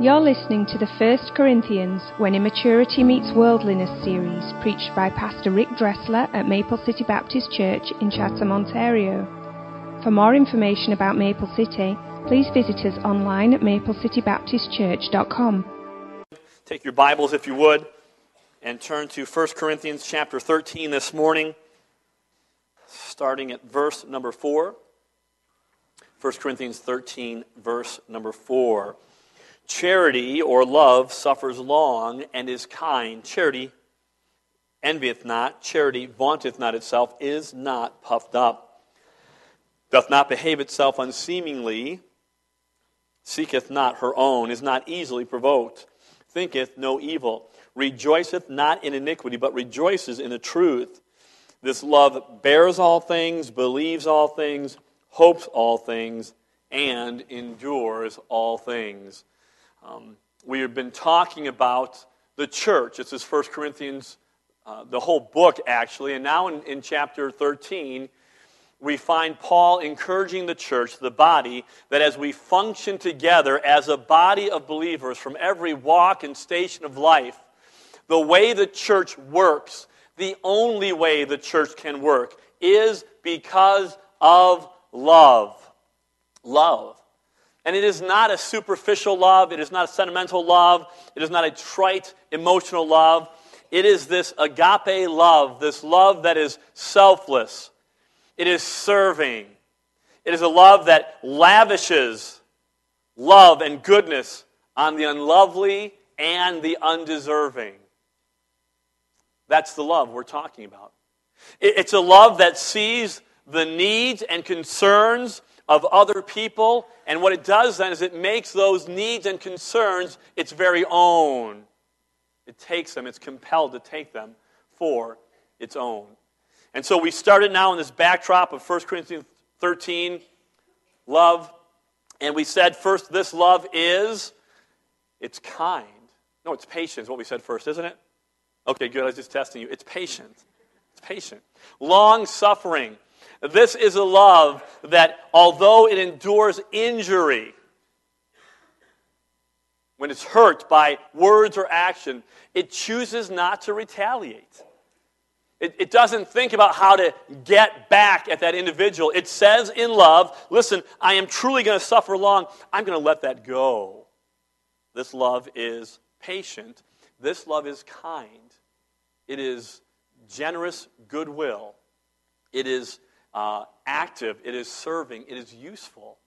You're listening to the First Corinthians When Immaturity Meets Worldliness series, preached by Pastor Rick Dressler at Maple City Baptist Church in Chatham, Ontario. For more information about Maple City, please visit us online at maplecitybaptistchurch.com. Take your Bibles, if you would, and turn to 1 Corinthians chapter 13 this morning, starting at verse number 4. 1 Corinthians 13, verse number 4. Charity or love suffers long and is kind. Charity envieth not, charity vaunteth not itself, is not puffed up, doth not behave itself unseemingly, seeketh not her own, is not easily provoked, thinketh no evil, rejoiceth not in iniquity, but rejoices in the truth. This love bears all things, believes all things, hopes all things, and endures all things. Um, we have been talking about the church. This is 1 Corinthians, uh, the whole book, actually. And now in, in chapter 13, we find Paul encouraging the church, the body, that as we function together as a body of believers from every walk and station of life, the way the church works, the only way the church can work, is because of love. Love. And it is not a superficial love. It is not a sentimental love. It is not a trite, emotional love. It is this agape love, this love that is selfless. It is serving. It is a love that lavishes love and goodness on the unlovely and the undeserving. That's the love we're talking about. It's a love that sees the needs and concerns of other people. And what it does then is it makes those needs and concerns its very own. It takes them, it's compelled to take them for its own. And so we started now in this backdrop of 1 Corinthians 13, love. And we said first, this love is, it's kind. No, it's patient, is what we said first, isn't it? Okay, good. I was just testing you. It's patient. It's patient. Long suffering. This is a love that, although it endures injury, when it's hurt by words or action, it chooses not to retaliate. It, it, doesn't think about how to get back at that individual. It says in love, listen, I am truly going to suffer long. I'm going to let that go. This love is patient. This love is kind. It is generous goodwill. It is uh, active, it is serving, it is useful.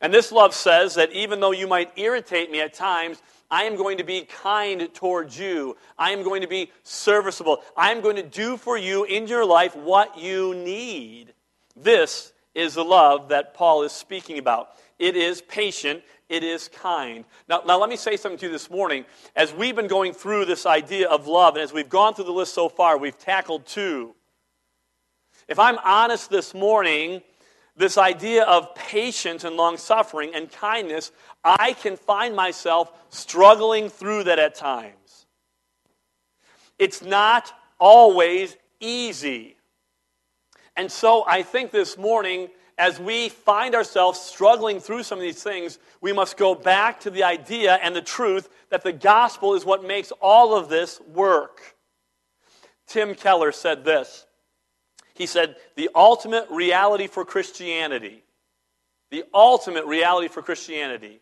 And this love says that even though you might irritate me at times, I am going to be kind towards you. I am going to be serviceable. I am going to do for you in your life what you need. This is the love that Paul is speaking about. It is patient, it is kind. Now, now, let me say something to you this morning. As we've been going through this idea of love, and as we've gone through the list so far, we've tackled two. If I'm honest this morning, this idea of patience and long suffering and kindness, I can find myself struggling through that at times. It's not always easy. And so I think this morning, as we find ourselves struggling through some of these things, we must go back to the idea and the truth that the gospel is what makes all of this work. Tim Keller said this he said, the ultimate reality for Christianity, the ultimate reality for Christianity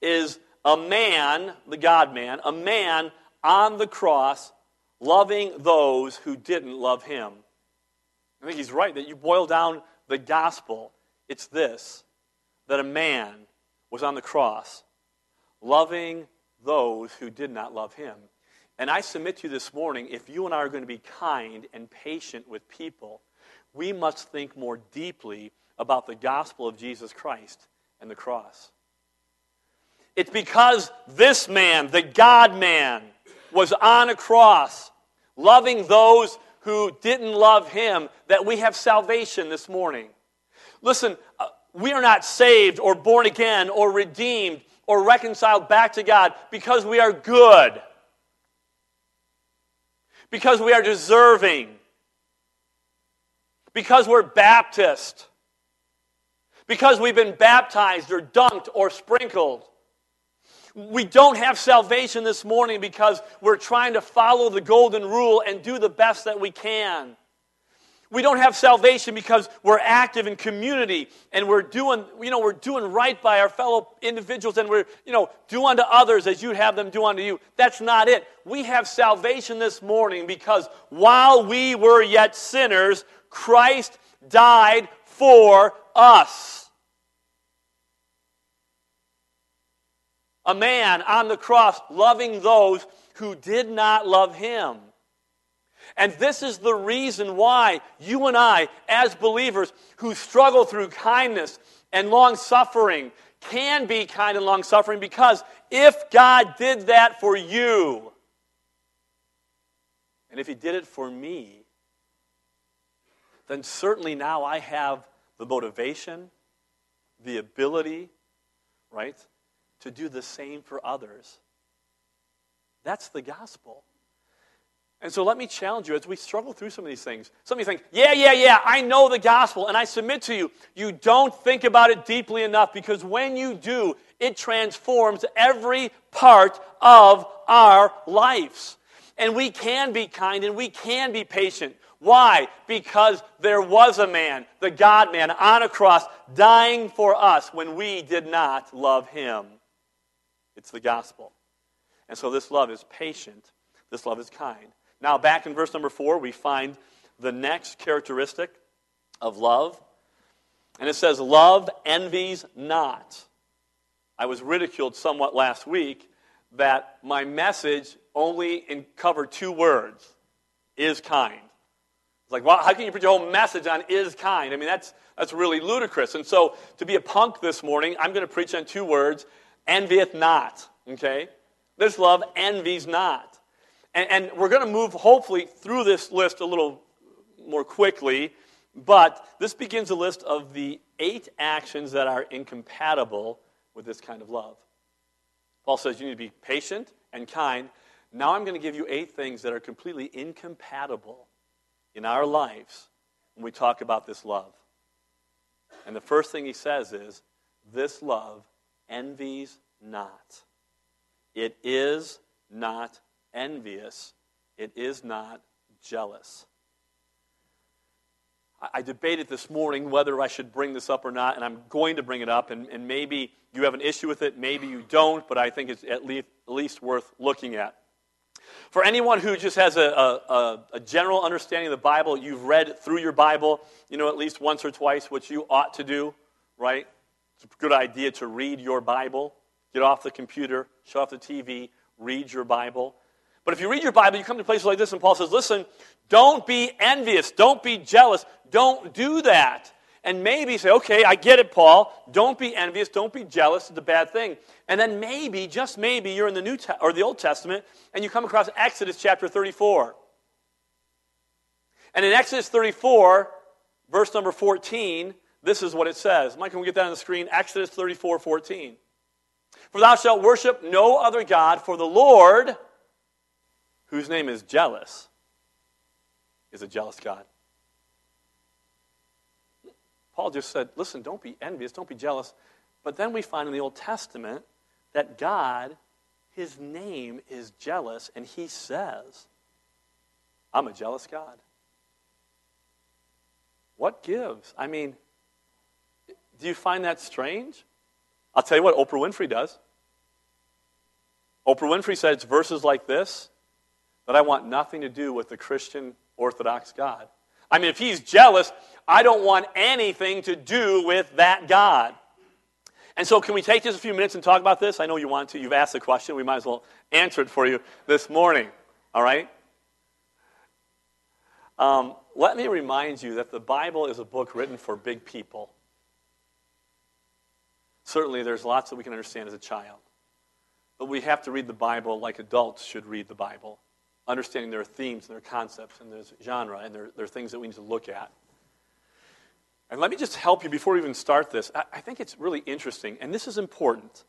is a man, the God man, a man on the cross loving those who didn't love him. I think he's right that you boil down the gospel, it's this that a man was on the cross loving those who did not love him. And I submit to you this morning if you and I are going to be kind and patient with people, we must think more deeply about the gospel of Jesus Christ and the cross. It's because this man, the God man, was on a cross, loving those who didn't love him, that we have salvation this morning. Listen, uh, we are not saved or born again or redeemed or reconciled back to God because we are good because we are deserving, because we're Baptist, because we've been baptized or dunked or sprinkled. We don't have salvation this morning because we're trying to follow the golden rule and do the best that we can. We don't have salvation because we're active in community and we're doing, you know, we're doing right by our fellow individuals and we're, you know, do unto others as you'd have them do unto you. That's not it. We have salvation this morning because while we were yet sinners, Christ died for us. A man on the cross loving those who did not love him. And this is the reason why you and I, as believers who struggle through kindness and long suffering, can be kind and long suffering because if God did that for you, and if He did it for me, then certainly now I have the motivation, the ability, right, to do the same for others. That's the gospel. And so let me challenge you as we struggle through some of these things. Some of you think, yeah, yeah, yeah, I know the gospel, and I submit to you, you don't think about it deeply enough because when you do, it transforms every part of our lives. And we can be kind and we can be patient. Why? Because there was a man, the God man, on a cross, dying for us when we did not love him. It's the gospel. And so this love is patient, this love is kind. Now, back in verse number four, we find the next characteristic of love. And it says, Love envies not. I was ridiculed somewhat last week that my message only covered two words is kind. It's like, well, how can you put your whole message on is kind? I mean, that's, that's really ludicrous. And so, to be a punk this morning, I'm going to preach on two words envieth not. Okay? This love envies not. And, and we're going to move, hopefully, through this list a little more quickly. But this begins a list of the eight actions that are incompatible with this kind of love. Paul says you need to be patient and kind. Now I'm going to give you eight things that are completely incompatible in our lives when we talk about this love. And the first thing he says is this love envies not. It is not envious, it is not jealous. I, debated this morning whether I should bring this up or not, and I'm going to bring it up, and, and maybe you have an issue with it, maybe you don't, but I think it's at least, at least worth looking at. For anyone who just has a, a, a, general understanding of the Bible, you've read through your Bible, you know, at least once or twice, which you ought to do, right? It's a good idea to read your Bible. Get off the computer, shut off the TV, read your Bible. But if you read your Bible, you come to places like this, and Paul says, listen, don't be envious, don't be jealous, don't do that. And maybe say, okay, I get it, Paul. Don't be envious, don't be jealous, it's a bad thing. And then maybe, just maybe, you're in the New Te- or the Old Testament, and you come across Exodus chapter 34. And in Exodus 34, verse number 14, this is what it says. Mike, can we get that on the screen? Exodus 34, 14. For thou shalt worship no other God, for the Lord whose name is jealous, is a jealous God. Paul just said, listen, don't be envious, don't be jealous. But then we find in the Old Testament that God, his name is jealous, and he says, I'm a jealous God. What gives? I mean, do you find that strange? I'll tell you what Oprah Winfrey does. Oprah Winfrey it's verses like this that I want nothing to do with the Christian Orthodox God. I mean, if he's jealous, I don't want anything to do with that God. And so, can we take just a few minutes and talk about this? I know you want to. You've asked the question. We might as well answer it for you this morning. All right? Um, let me remind you that the Bible is a book written for big people. Certainly, there's lots that we can understand as a child. But we have to read the Bible like adults should read the Bible understanding their themes and their concepts and their genre and there, are things that we need to look at. And let me just help you before we even start this. I, I think it's really interesting, and this is important.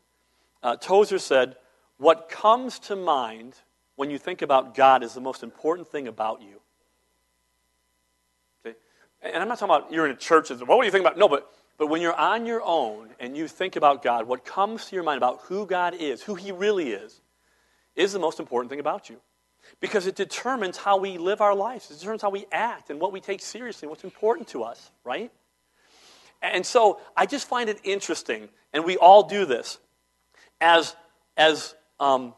Uh, Tozer said, What comes to mind when you think about God is the most important thing about you. Okay? And I'm not talking about you're in a church, and what do you think about? No, but, But when you're on your own and you think about God, what comes to your mind about who God is, who He really is, is the most important thing about you. Because it determines how we live our lives, it determines how we act and what we take seriously, what's important to us, right? And so I just find it interesting, and we all do this, as, as, um,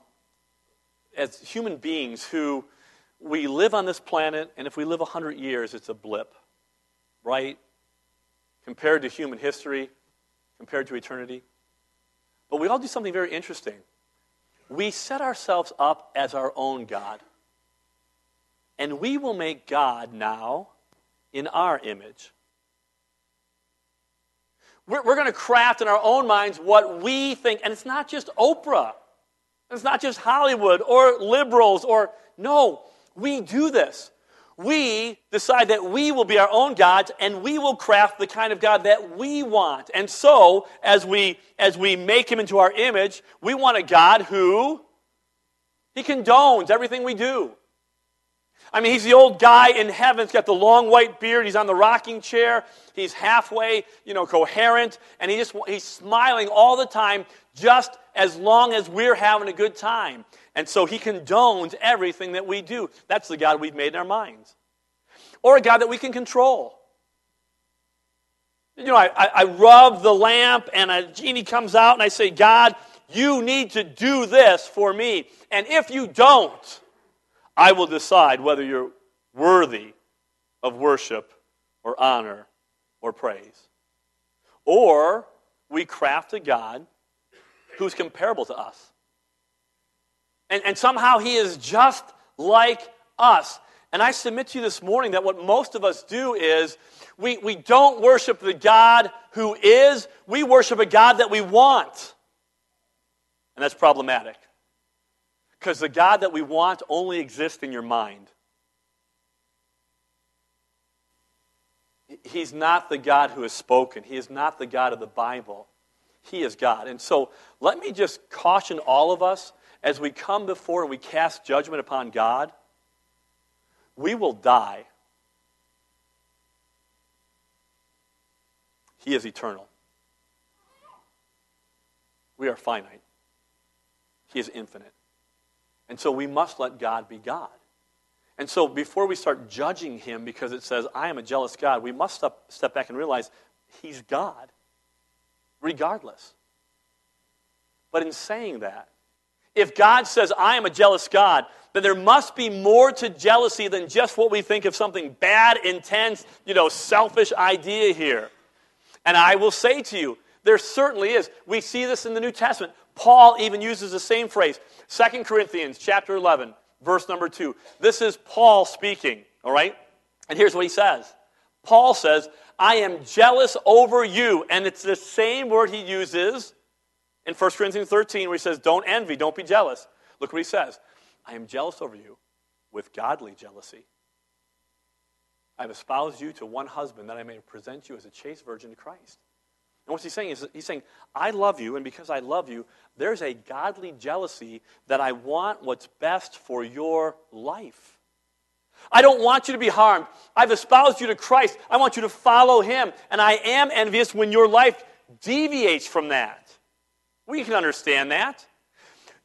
as human beings who we live on this planet, and if we live 100 years, it's a blip, right? compared to human history, compared to eternity. But we all do something very interesting. We set ourselves up as our own God. And we will make God now in our image. We're, we're going to craft in our own minds what we think. And it's not just Oprah, it's not just Hollywood or liberals or, no, we do this we decide that we will be our own gods and we will craft the kind of God that we want. And so, as we, as we make him into our image, we want a God who he condones everything we do. I mean, he's the old guy in heaven. He's got the long white beard. He's on the rocking chair. He's halfway, you know, coherent. And he just, he's smiling all the time, just as long as we're having a good time. And so he condones everything that we do. That's the God we've made in our minds. Or a God that we can control. You know, I, I, I rub the lamp and a genie comes out and I say, God, you need to do this for me. And if you don't, I will decide whether you're worthy of worship or honor or praise. Or we craft a God who's comparable to us. And, and somehow he is just like us. And I submit to you this morning that what most of us do is we, we don't worship the God who is, we worship a God that we want. And that's problematic. Because the God that we want only exists in your mind. He's not the God who has spoken. He is not the God of the Bible. He is God. And so let me just caution all of us as we come before and we cast judgment upon God, we will die. He is eternal. We are finite. He is infinite. And so we must let God be God. And so before we start judging him because it says, I am a jealous God, we must step, step back and realize he's God, regardless. But in saying that, if God says, I am a jealous God, then there must be more to jealousy than just what we think of something bad, intense, you know, selfish idea here. And I will say to you, there certainly is. We see this in the New Testament. Paul even uses the same phrase. 2 Corinthians chapter 11, verse number 2. This is Paul speaking, all right? And here's what he says. Paul says, I am jealous over you. And it's the same word he uses in 1 Corinthians 13 where he says, Don't envy, don't be jealous. Look what he says I am jealous over you with godly jealousy. I have espoused you to one husband that I may present you as a chaste virgin to Christ. And what he's saying is, he's saying, I love you, and because I love you, there's a godly jealousy that I want what's best for your life. I don't want you to be harmed. I've espoused you to Christ. I want you to follow him. And I am envious when your life deviates from that. We can understand that.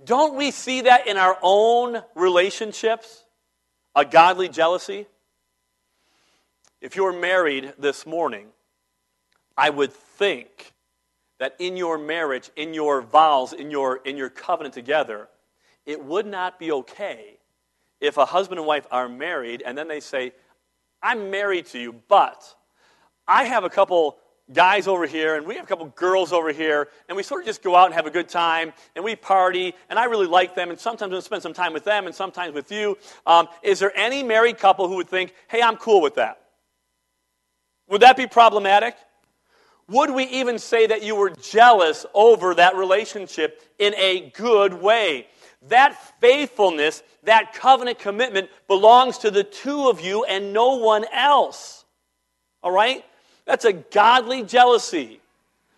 Don't we see that in our own relationships? A godly jealousy? If you're married this morning, I would think that in your marriage, in your vows, in your, in your covenant together, it would not be okay if a husband and wife are married and then they say, I'm married to you, but I have a couple guys over here and we have a couple girls over here and we sort of just go out and have a good time and we party and i really like them and sometimes i spend some time with them and sometimes with you. Um, is there any married couple who would think hey i'm cool with that? Would that be problematic? Would we even say that you were jealous over that relationship in a good way that faithfulness that covenant commitment belongs to the two of you and no one else all right that's a godly jealousy.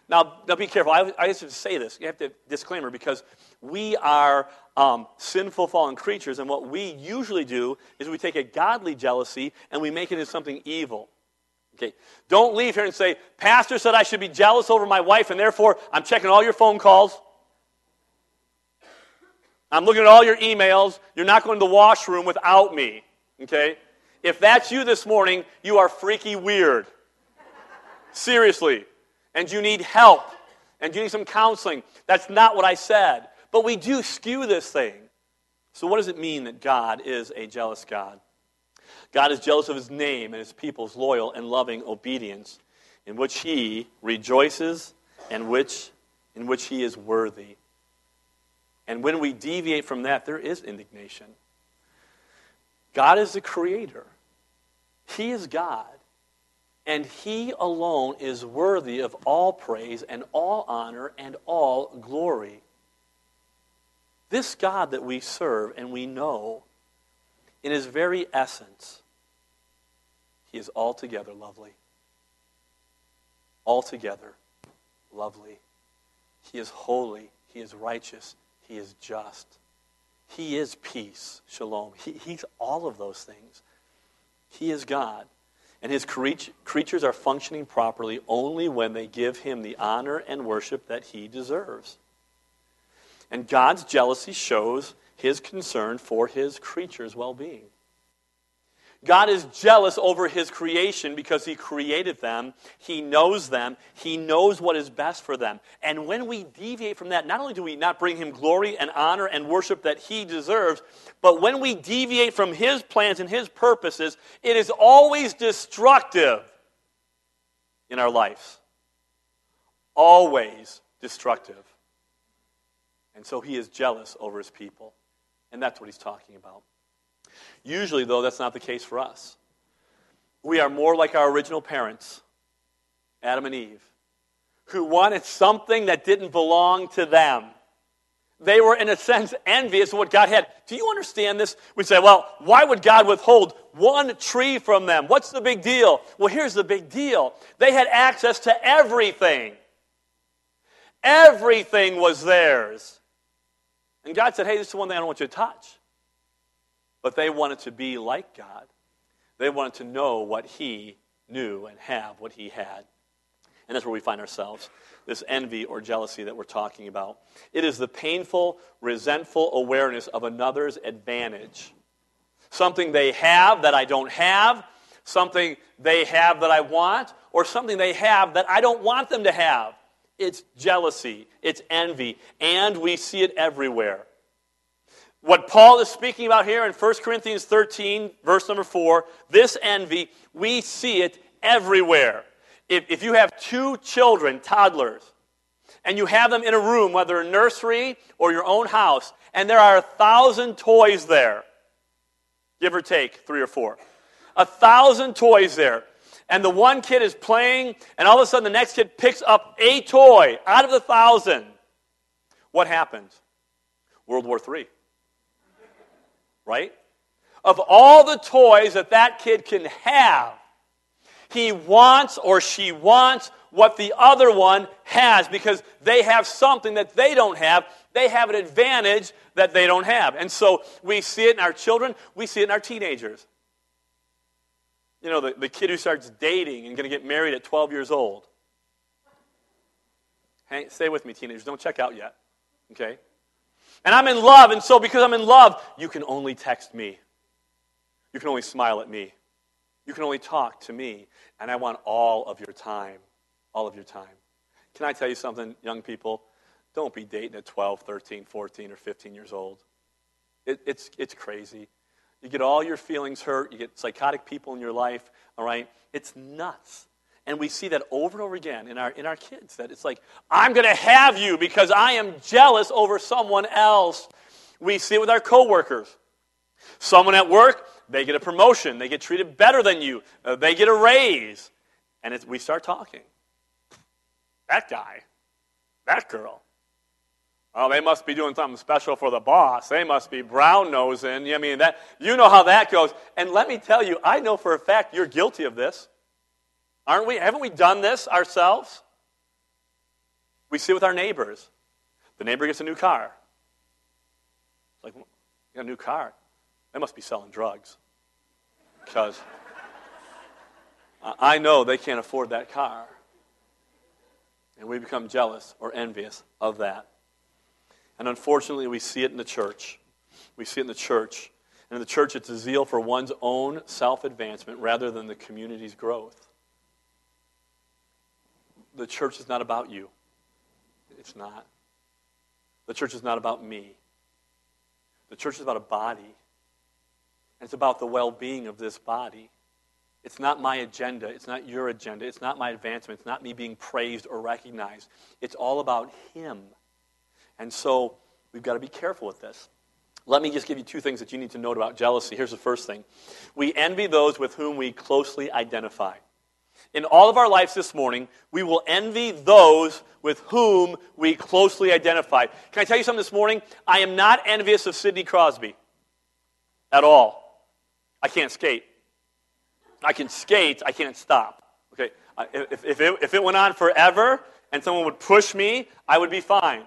Now, now be careful. I, I have to say this. You have to disclaimer because we are um, sinful, fallen creatures, and what we usually do is we take a godly jealousy and we make it into something evil. Okay, don't leave here and say, Pastor said I should be jealous over my wife, and therefore I'm checking all your phone calls. I'm looking at all your emails. You're not going to the washroom without me. Okay? If that's you this morning, you are freaky weird. Seriously. And you need help. And you need some counseling. That's not what I said. But we do skew this thing. So, what does it mean that God is a jealous God? God is jealous of his name and his people's loyal and loving obedience, in which he rejoices and which, in which he is worthy. And when we deviate from that, there is indignation. God is the creator, He is God. And He alone is worthy of all praise and all honor and all glory. This God that we serve and we know, in His very essence, He is altogether lovely. Altogether lovely. He is holy. He is righteous. He is just. He is peace, shalom. He, he's all of those things. He is God. And his creatures are functioning properly only when they give him the honor and worship that he deserves. And God's jealousy shows his concern for his creatures' well being. God is jealous over his creation because he created them. He knows them. He knows what is best for them. And when we deviate from that, not only do we not bring him glory and honor and worship that he deserves, but when we deviate from his plans and his purposes, it is always destructive in our lives. Always destructive. And so he is jealous over his people. And that's what he's talking about. Usually, though, that's not the case for us. We are more like our original parents, Adam and Eve, who wanted something that didn't belong to them. They were, in a sense, envious of what God had. Do you understand this? We say, well, why would God withhold one tree from them? What's the big deal? Well, here's the big deal they had access to everything, everything was theirs. And God said, hey, this is one thing I don't want you to touch. But they wanted to be like God. They wanted to know what He knew and have what He had. And that's where we find ourselves this envy or jealousy that we're talking about. It is the painful, resentful awareness of another's advantage. Something they have that I don't have, something they have that I want, or something they have that I don't want them to have. It's jealousy, it's envy, and we see it everywhere. What Paul is speaking about here in 1 Corinthians 13, verse number 4, this envy, we see it everywhere. If, if you have two children, toddlers, and you have them in a room, whether a nursery or your own house, and there are a thousand toys there, give or take three or four, a thousand toys there, and the one kid is playing, and all of a sudden the next kid picks up a toy out of the thousand, what happens? World War III right? Of all the toys that that kid can have, he wants or she wants what the other one has because they have something that they don't have. They have an advantage that they don't have. And so we see it in our children, we see it in our teenagers. You know, the, the kid who starts dating and going to get married at 12 years old. Hey, stay with me, teenagers. Don't check out yet. Okay? And I'm in love, and so because I'm in love, you can only text me. You can only smile at me. You can only talk to me. And I want all of your time. All of your time. Can I tell you something, young people? Don't be dating at 12, 13, 14, or 15 years old. It, it's, it's crazy. You get all your feelings hurt. You get psychotic people in your life, all right? It's nuts. And we see that over and over again in our, in our kids that it's like, I'm going to have you because I am jealous over someone else. We see it with our coworkers. Someone at work, they get a promotion, they get treated better than you, uh, they get a raise. And we start talking. That guy, that girl, Oh, they must be doing something special for the boss. They must be brown nosing. I mean, that you know how that goes. And let me tell you, I know for a fact you're guilty of this. Aren't we? Haven't we done this ourselves? We see it with our neighbors. The neighbor gets a new car. It's like, you got a new car. They must be selling drugs. Because I know they can't afford that car. And we become jealous or envious of that. And unfortunately, we see it in the church. We see it in the church. And in the church, it's a zeal for one's own self advancement rather than the community's growth. The church is not about you. It's not. The church is not about me. The church is about a body. And it's about the well being of this body. It's not my agenda. It's not your agenda. It's not my advancement. It's not me being praised or recognized. It's all about Him. And so we've got to be careful with this. Let me just give you two things that you need to note about jealousy. Here's the first thing we envy those with whom we closely identify. In all of our lives this morning, we will envy those with whom we closely identify. Can I tell you something this morning? I am not envious of Sidney Crosby at all. I can't skate. I can skate, I can't stop. Okay? If, if, it, if it went on forever and someone would push me, I would be fine.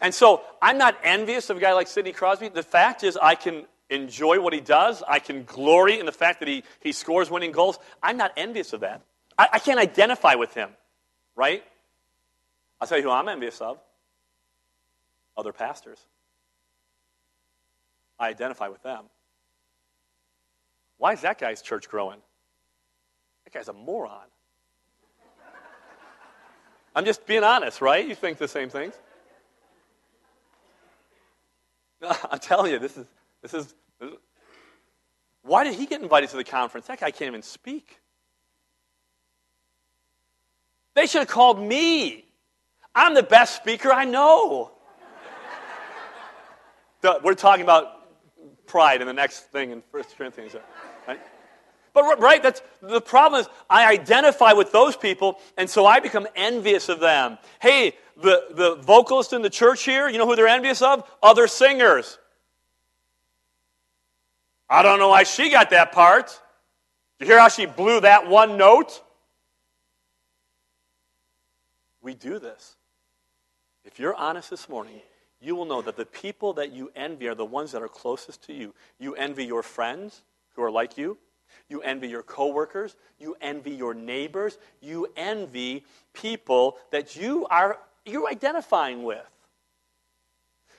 And so I'm not envious of a guy like Sidney Crosby. The fact is, I can enjoy what he does. I can glory in the fact that he, he scores winning goals. I'm not envious of that. I, I can't identify with him, right? I'll tell you who I'm envious of other pastors. I identify with them. Why is that guy's church growing? That guy's a moron. I'm just being honest, right? You think the same things. I'm telling you, this is, this is, this is. Why did he get invited to the conference? That guy can't even speak. They should have called me. I'm the best speaker I know. We're talking about pride in the next thing in First Corinthians. Right? But right, that's the problem is I identify with those people, and so I become envious of them. Hey, the, the vocalist in the church here, you know who they're envious of? Other singers. I don't know why she got that part. You hear how she blew that one note? We do this. If you're honest this morning, you will know that the people that you envy are the ones that are closest to you. You envy your friends who are like you. You envy your coworkers. You envy your neighbors. You envy people that you are you're identifying with.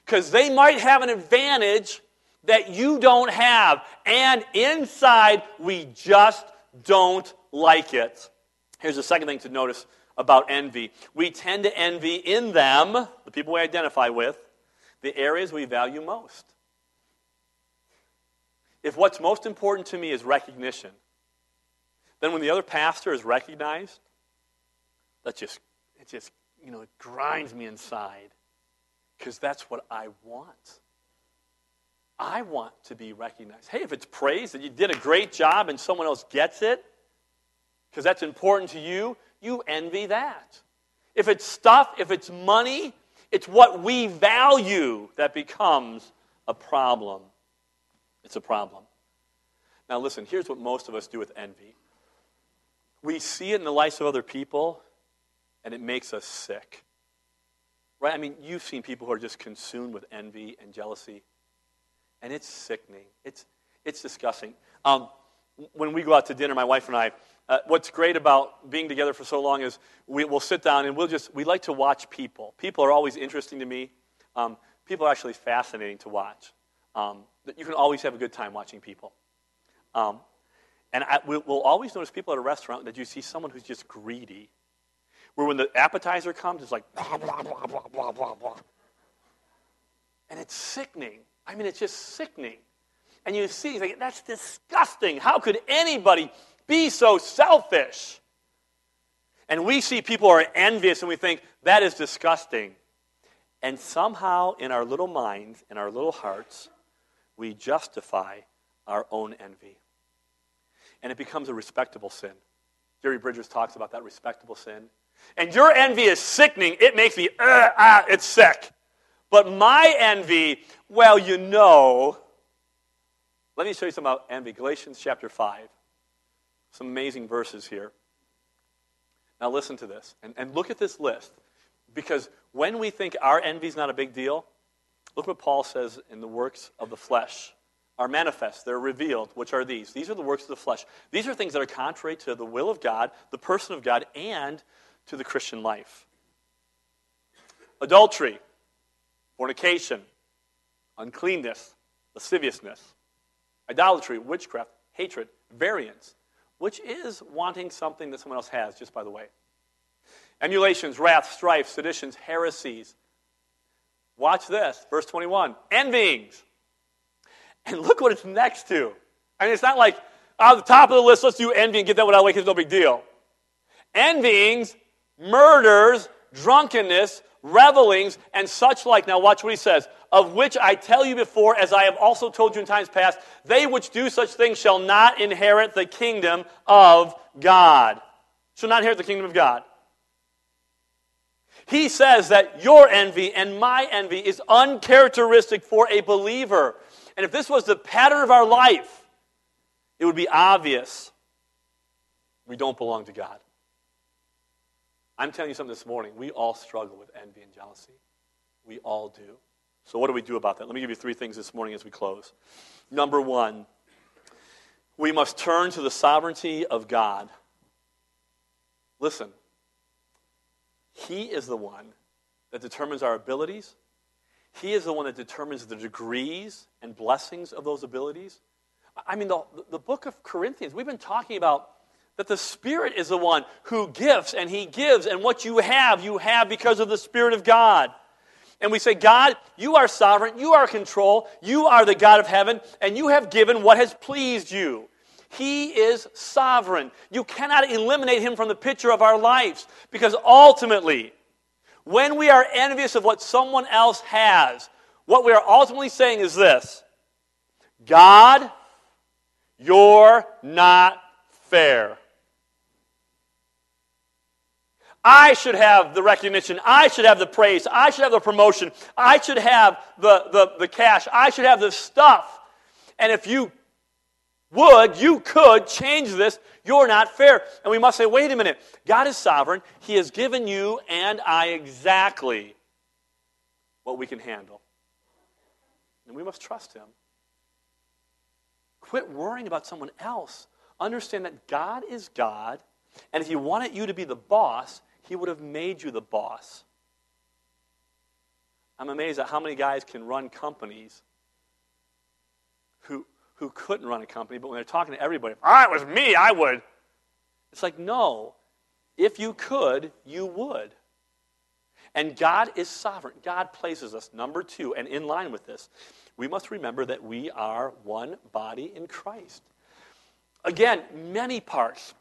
Because they might have an advantage that you don't have. And inside, we just don't like it. Here's the second thing to notice about envy we tend to envy in them, the people we identify with, the areas we value most. If what's most important to me is recognition, then when the other pastor is recognized, that just, it just, you know, it grinds me inside because that's what I want. I want to be recognized. Hey, if it's praise that you did a great job and someone else gets it, because that's important to you, you envy that. If it's stuff, if it's money, it's what we value that becomes a problem. It's a problem. Now, listen, here's what most of us do with envy we see it in the lives of other people, and it makes us sick. Right? I mean, you've seen people who are just consumed with envy and jealousy, and it's sickening. It's, it's disgusting. Um, when we go out to dinner, my wife and I, uh, what's great about being together for so long is we, will sit down and we'll just, we like to watch people. People are always interesting to me. Um, people are actually fascinating to watch. Um, you can always have a good time watching people. Um, and I, we'll, we'll always notice people at a restaurant that you see someone who's just greedy. Where when the appetizer comes, it's like blah, blah, blah, blah, blah, blah, blah. And it's sickening. I mean, it's just sickening. And you see, think, that's disgusting. How could anybody be so selfish? And we see people are envious and we think, that is disgusting. And somehow in our little minds, in our little hearts, we justify our own envy. And it becomes a respectable sin. Jerry Bridges talks about that respectable sin. And your envy is sickening. It makes me, uh, ah, it's sick. But my envy, well, you know. Let me show you something about envy. Galatians chapter 5. Some amazing verses here. Now, listen to this and, and look at this list. Because when we think our envy is not a big deal, look what Paul says in the works of the flesh are manifest, they're revealed, which are these. These are the works of the flesh. These are things that are contrary to the will of God, the person of God, and to the Christian life adultery, fornication, uncleanness, lasciviousness, idolatry, witchcraft, hatred, variance, which is wanting something that someone else has, just by the way. Emulations, wrath, strife, seditions, heresies. Watch this, verse 21. Envyings. And look what it's next to. I mean, it's not like, on the top of the list, let's do envy and get that one out of the way because it's no big deal. Envyings, murders, drunkenness, revelings, and such like. Now, watch what he says. Of which I tell you before, as I have also told you in times past, they which do such things shall not inherit the kingdom of God. Shall not inherit the kingdom of God. He says that your envy and my envy is uncharacteristic for a believer. And if this was the pattern of our life, it would be obvious we don't belong to God. I'm telling you something this morning. We all struggle with envy and jealousy. We all do. So, what do we do about that? Let me give you three things this morning as we close. Number one, we must turn to the sovereignty of God. Listen, He is the one that determines our abilities, He is the one that determines the degrees and blessings of those abilities. I mean, the, the book of Corinthians, we've been talking about that the Spirit is the one who gives and He gives, and what you have, you have because of the Spirit of God. And we say, God, you are sovereign, you are control, you are the God of heaven, and you have given what has pleased you. He is sovereign. You cannot eliminate Him from the picture of our lives because ultimately, when we are envious of what someone else has, what we are ultimately saying is this God, you're not fair. I should have the recognition. I should have the praise. I should have the promotion. I should have the, the, the cash. I should have the stuff. And if you would, you could change this, you're not fair. And we must say, wait a minute. God is sovereign. He has given you and I exactly what we can handle. And we must trust Him. Quit worrying about someone else. Understand that God is God. And if He wanted you to be the boss, he would have made you the boss. I'm amazed at how many guys can run companies who, who couldn't run a company, but when they're talking to everybody, if it was me, I would. It's like, no. If you could, you would. And God is sovereign. God places us. Number two, and in line with this, we must remember that we are one body in Christ. Again, many parts.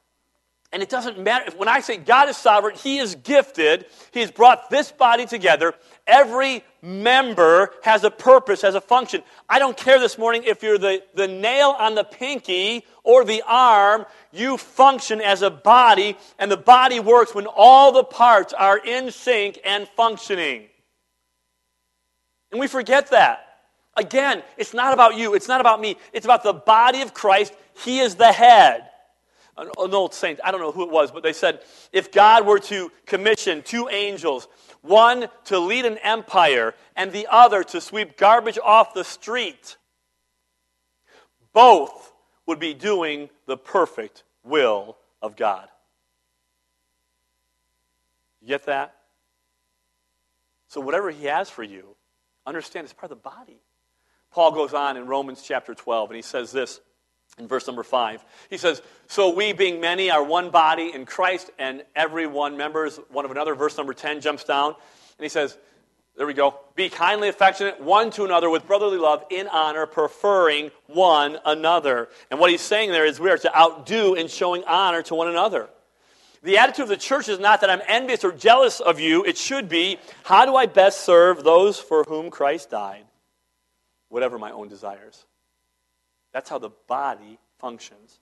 And it doesn't matter. When I say God is sovereign, He is gifted. He's brought this body together. Every member has a purpose, has a function. I don't care this morning if you're the, the nail on the pinky or the arm. You function as a body, and the body works when all the parts are in sync and functioning. And we forget that. Again, it's not about you, it's not about me, it's about the body of Christ. He is the head an, old saint, I don't know who it was, but they said if God were to commission two angels, one to lead an empire and the other to sweep garbage off the street, both would be doing the perfect will of God. You get that? So, whatever He has for you, understand it's part of the body. Paul goes on in Romans chapter 12, and he says this in verse number 5. He says, So we, being many, are one body in Christ, and every one members one of another. Verse number 10 jumps down, and he says, There we go. Be kindly affectionate one to another with brotherly love, in honor, preferring one another. And what he's saying there is we are to outdo in showing honor to one another. The attitude of the church is not that I'm envious or jealous of you. It should be, how do I best serve those for whom Christ died? Whatever my own desires. That's how the body functions.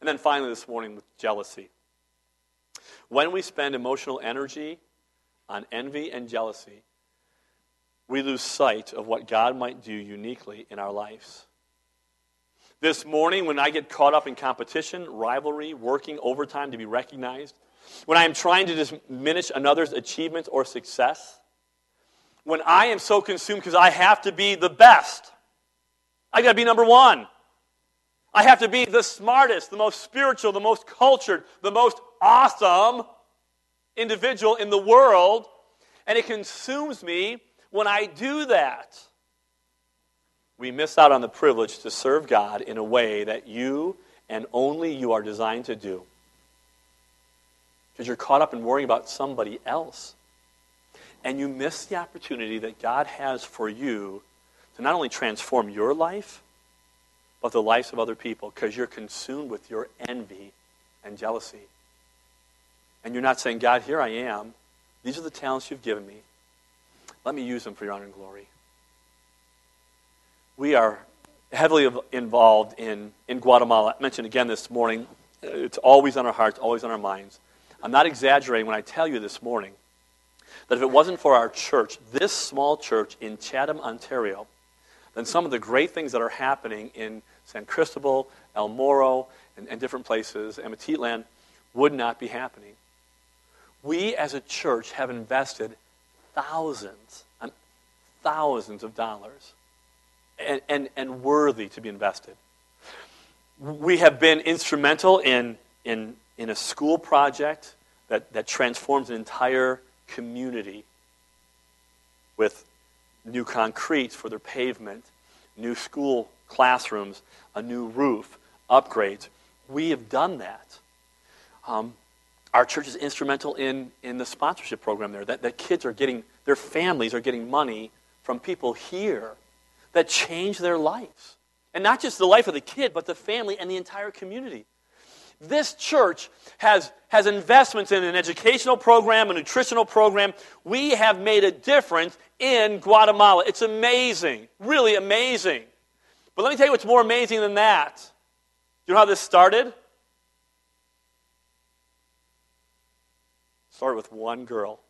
And then finally, this morning, with jealousy. When we spend emotional energy on envy and jealousy, we lose sight of what God might do uniquely in our lives. This morning, when I get caught up in competition, rivalry, working overtime to be recognized, when I am trying to diminish another's achievement or success, when I am so consumed because I have to be the best, I got to be number one. I have to be the smartest, the most spiritual, the most cultured, the most awesome individual in the world. And it consumes me when I do that. We miss out on the privilege to serve God in a way that you and only you are designed to do. Because you're caught up in worrying about somebody else. And you miss the opportunity that God has for you to not only transform your life, but the lives of other people because you're consumed with your envy and jealousy. And you're not saying, God, here I am. These are the talents you've given me. Let me use them for your honor and glory. We are heavily involved in, in Guatemala. I mentioned again this morning, it's always on our hearts, always on our minds. I'm not exaggerating when I tell you this morning that if it wasn't for our church, this small church in Chatham, Ontario, then some of the great things that are happening in San Cristobal, El Morro, and, and different places, Amatitlan, would not be happening. We as a church have invested thousands and thousands of dollars and, and, and worthy to be invested. We have been instrumental in, in, in a school project that, that transforms an entire community with new concrete for their pavement, new school classrooms, a new roof, upgrades. We have done that. Um, our church is instrumental in, in the sponsorship program there, that, that kids are getting, their families are getting money from people here that change their lives. And not just the life of the kid, but the family and the entire community. This church has, has investments in an educational program, a nutritional program. We have made a difference in Guatemala. It's amazing, really amazing. But let me tell you what's more amazing than that. Do you know how this started? started with one girl.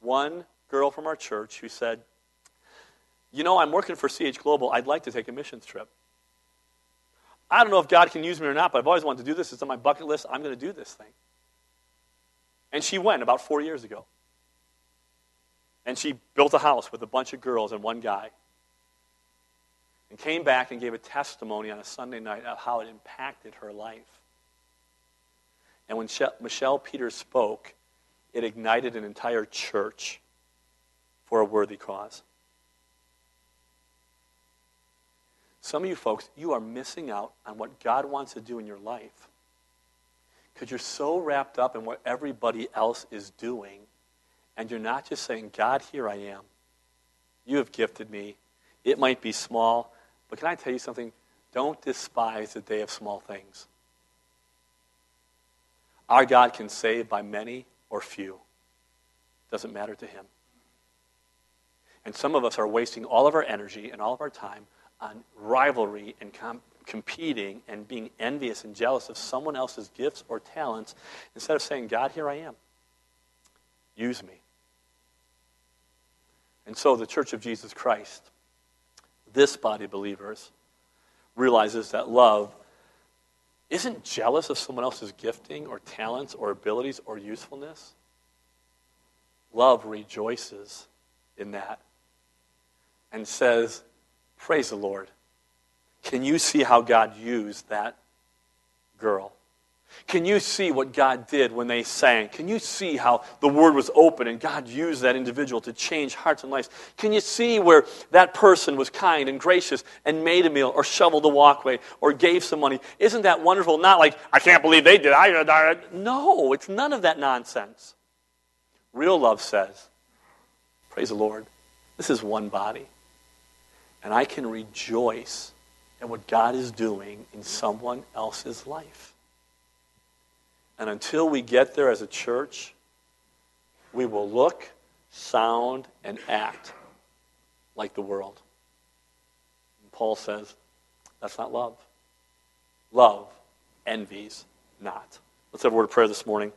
One girl from our church who said, You know, I'm working for CH Global. I'd like to take a missions trip. I don't know if God can use me or not, but I've always wanted to do this. It's on my bucket list. I'm going to do this thing. And she went about four years ago. And she built a house with a bunch of girls and one guy. And came back and gave a testimony on a Sunday night of how it impacted her life. And when Michelle Peters spoke, it ignited an entire church for a worthy cause. Some of you folks, you are missing out on what God wants to do in your life because you're so wrapped up in what everybody else is doing, and you're not just saying, God, here I am. You have gifted me. It might be small, but can I tell you something? Don't despise the day of small things. Our God can save by many or few. Doesn't matter to him. And some of us are wasting all of our energy and all of our time on rivalry and com- competing and being envious and jealous of someone else's gifts or talents instead of saying, God, here I am. Use me. And so the Church of Jesus Christ, this body of believers, realizes that love isn't jealous of someone else's gifting or talents or abilities or usefulness. Love rejoices in that and says, Praise the Lord. Can you see how God used that girl? Can you see what God did when they sang? Can you see how the word was open and God used that individual to change hearts and lives? Can you see where that person was kind and gracious and made a meal or shoveled a walkway or gave some money? Isn't that wonderful? Not like, I can't believe they did. I, I, no, it's none of that nonsense. Real love says, Praise the Lord. This is one body. And I can rejoice at what God is doing in someone else's life. And until we get there as a church, we will look, sound, and act like the world. And Paul says that's not love. Love envies not. Let's have a word of prayer this morning.